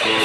Yeah.